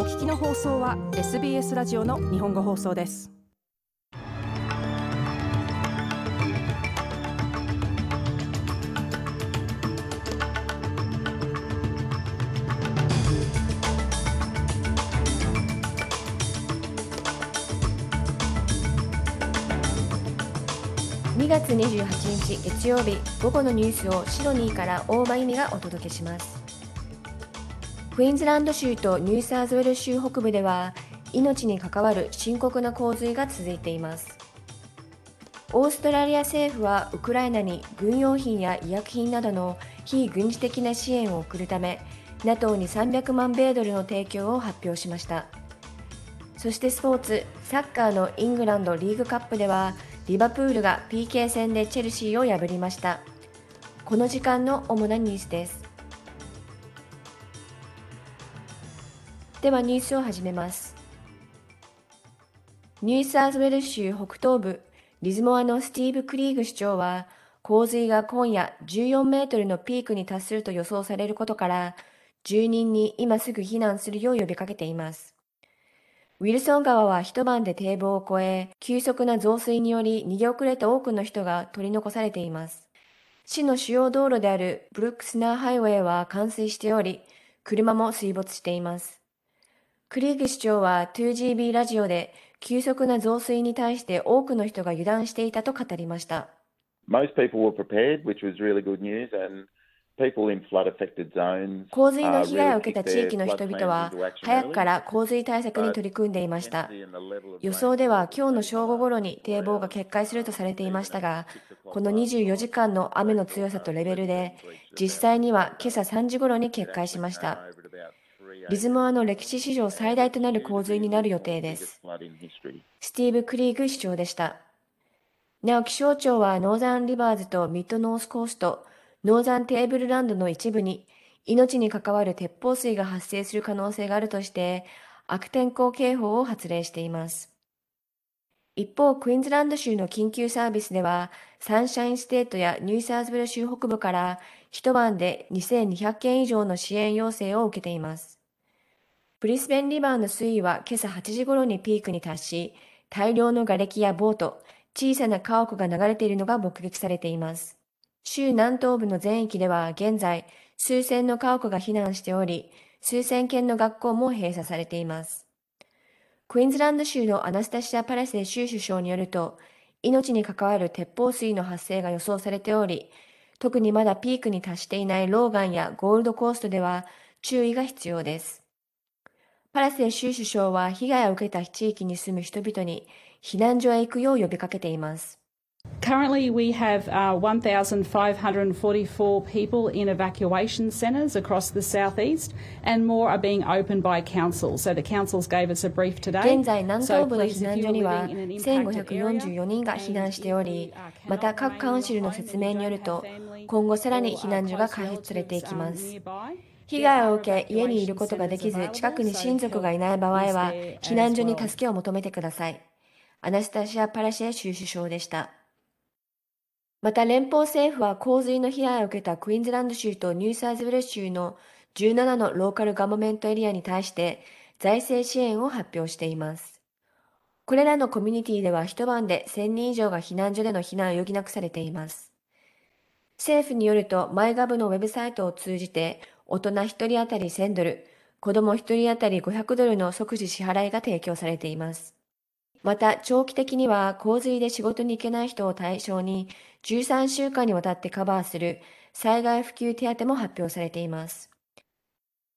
お聞きの放送は SBS ラジオの日本語放送です。2月28日月曜日午後のニュースをシドニーから大間由美がお届けします。クイーンズランド州とニューサーズウェル州北部では命に関わる深刻な洪水が続いています。オーストラリア政府はウクライナに軍用品や医薬品などの非軍事的な支援を送るため NATO に300万米ドルの提供を発表しました。そしてスポーツサッカーのイングランドリーグカップではリバプールが PK 戦でチェルシーを破りました。この時間の主なニュースです。ではニュースを始めます。ニューサーズウェル州北東部リズモアのスティーブ・クリーグ市長は洪水が今夜14メートルのピークに達すると予想されることから住人に今すぐ避難するよう呼びかけています。ウィルソン川は一晩で堤防を越え、急速な増水により逃げ遅れた多くの人が取り残されています。市の主要道路であるブルックスナーハイウェイは冠水しており、車も水没しています。クリーグ市長は 2GB ラジオで急速な増水に対して多くの人が油断していたと語りました。Most people were prepared, which was really good news, and 洪水の被害を受けた地域の人々は早くから洪水対策に取り組んでいました予想では今日の正午ごろに堤防が決壊するとされていましたがこの24時間の雨の強さとレベルで実際には今朝3時ごろに決壊しましたリズモアの歴史史上最大となる洪水になる予定です。スティーブ・クリーグ市長でした。なお気象庁はノーザンリバーズとミッドノースコースト、ノーザンテーブルランドの一部に命に関わる鉄砲水が発生する可能性があるとして悪天候警報を発令しています。一方、クイーンズランド州の緊急サービスでは、サンシャインステートやニューサウスウェールズ州北部から一晩で2200件以上の支援要請を受けています。ブリスベンリバーの水位は今朝8時頃にピークに達し、大量の瓦礫やボート、小さな家屋が流れているのが目撃されています。州南東部の全域では現在、数千の家屋が避難しており、数千件の学校も閉鎖されています。クイーンズランド州のアナスタシア・パレセ州首相によると、命に関わる鉄砲水の発生が予想されており、特にまだピークに達していないローガンやゴールドコーストでは注意が必要です。パラセー州首相は被害を受けた地域に住む人々に避難所へ行くよう呼びかけています。Currently, we have uh, 1,544 people in evacuation centres across the southeast, and more are being opened by council. So the councils gave us a brief today. 現在、南東部の避難所には1544人が避難しており、また各カウンシルの説明によると、今後さらに避難所が開設されていきます。被害を受け、家にいることができず、近くに親族がいない場合は、避難所に助けを求めてください。アナスタシア・パラシェ州首相でした。また連邦政府は洪水の被害を受けたクイーンズランド州とニューサーズウェル州の17のローカルガバメントエリアに対して財政支援を発表しています。これらのコミュニティでは一晩で1000人以上が避難所での避難を余儀なくされています。政府によると、マイガブのウェブサイトを通じて大人1人当たり1000ドル、子供1人当たり500ドルの即時支払いが提供されています。また、長期的には洪水で仕事に行けない人を対象に13週間にわたってカバーする災害普及手当も発表されています。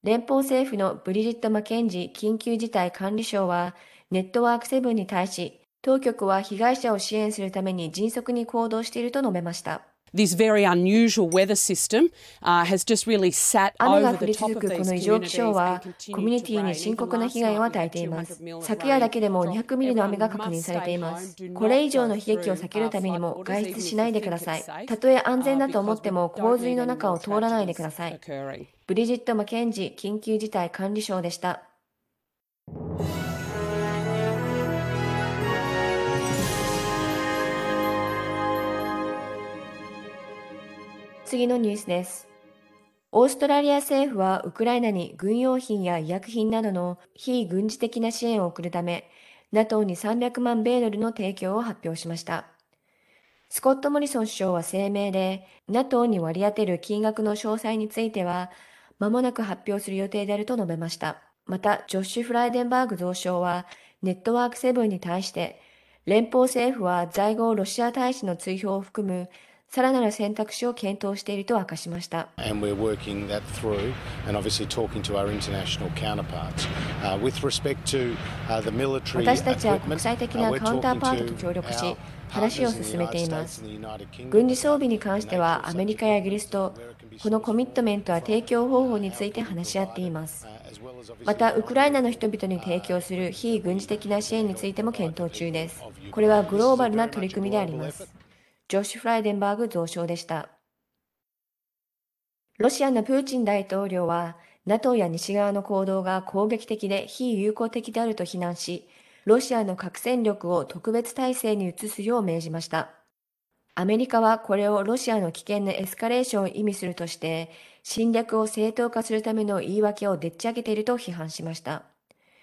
連邦政府のブリジット・マケンジ緊急事態管理省はネットワークセブンに対し、当局は被害者を支援するために迅速に行動していると述べました。This very unusual weather system uh, has just really sat 雨が降り続くこの異常気象はコミュニティに深刻な被害を与えています。昨夜だけでも200ミリの雨が確認されています。これ以上の悲劇を避けるためにも外出しないでください。たとえ安全だと思っても洪水の中を通らないでください。ブリジット・マケンジ緊急事態管理省でした。次のニュースです。オーストラリア政府はウクライナに軍用品や医薬品などの非軍事的な支援を送るため、NATO に300万米ドルの提供を発表しました。スコット・モリソン首相は声明で、NATO に割り当てる金額の詳細については、間もなく発表する予定であると述べました。また、ジョッシュ・フライデンバーグ増相は、ネットワークセブンに対して、連邦政府は在郷ロシア大使の追放を含むさらなる選択肢を検討していると明かしました。私たちは国際的なカウンターパートと協力し、話を進めています。軍事装備に関してはアメリカやイギリスとこのコミットメントや提供方法について話し合っています。また、ウクライナの人々に提供する非軍事的な支援についても検討中です。これはグローバルな取り組みであります。ジョシュ・フライデンバーグ増相でした。ロシアのプーチン大統領は、NATO や西側の行動が攻撃的で非友好的であると非難し、ロシアの核戦力を特別体制に移すよう命じました。アメリカはこれをロシアの危険なエスカレーションを意味するとして、侵略を正当化するための言い訳をでっち上げていると批判しました。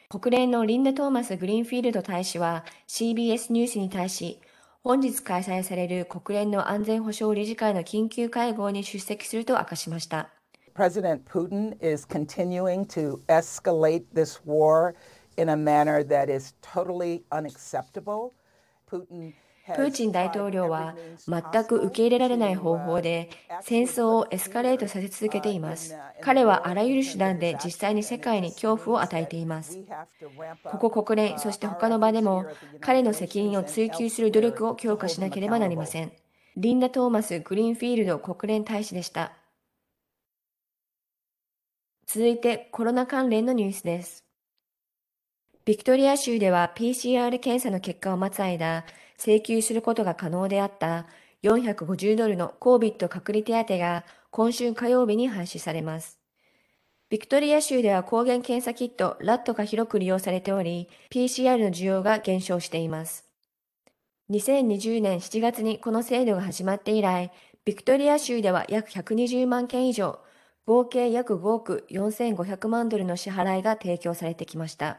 国連のリンダ・トーマス・グリーンフィールド大使は CBS ニュースに対し、本日開催される国連の安全保障理事会の緊急会合に出席すると明かしました。President Putin is continuing to escalate this war in a manner that is totally unacceptable. Putin プーチン大統領は全く受け入れられない方法で戦争をエスカレートさせ続けています。彼はあらゆる手段で実際に世界に恐怖を与えています。ここ国連、そして他の場でも彼の責任を追及する努力を強化しなければなりません。リンダ・トーマス・グリーンフィールド国連大使でした。続いてコロナ関連のニュースです。ビクトリア州では PCR 検査の結果を待つ間、請求することが可能であった450ドルの COVID 隔離手当が今週火曜日に廃止されます。ビクトリア州では抗原検査キットラットが広く利用されており、PCR の需要が減少しています。2020年7月にこの制度が始まって以来、ビクトリア州では約120万件以上、合計約5億4500万ドルの支払いが提供されてきました。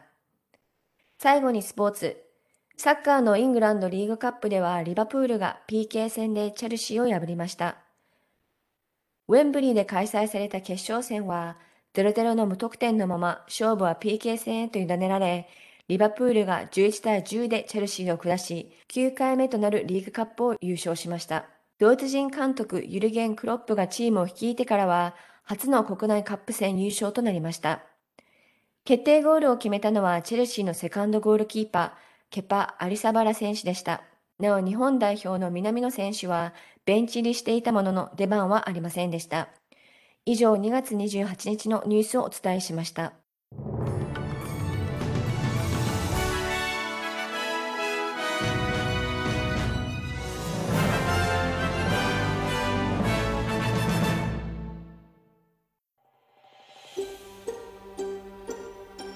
最後にスポーツ。サッカーのイングランドリーグカップではリバプールが PK 戦でチェルシーを破りました。ウェンブリーで開催された決勝戦は0-0の無得点のまま勝負は PK 戦へと委ねられ、リバプールが11対10でチェルシーを下し、9回目となるリーグカップを優勝しました。ドイツ人監督ユルゲン・クロップがチームを率いてからは、初の国内カップ戦優勝となりました。決定ゴールを決めたのはチェルシーのセカンドゴールキーパー、ケパ・アリサバラ選手でした。なお日本代表の南野選手はベンチ入りしていたものの出番はありませんでした。以上2月28日のニュースをお伝えしました。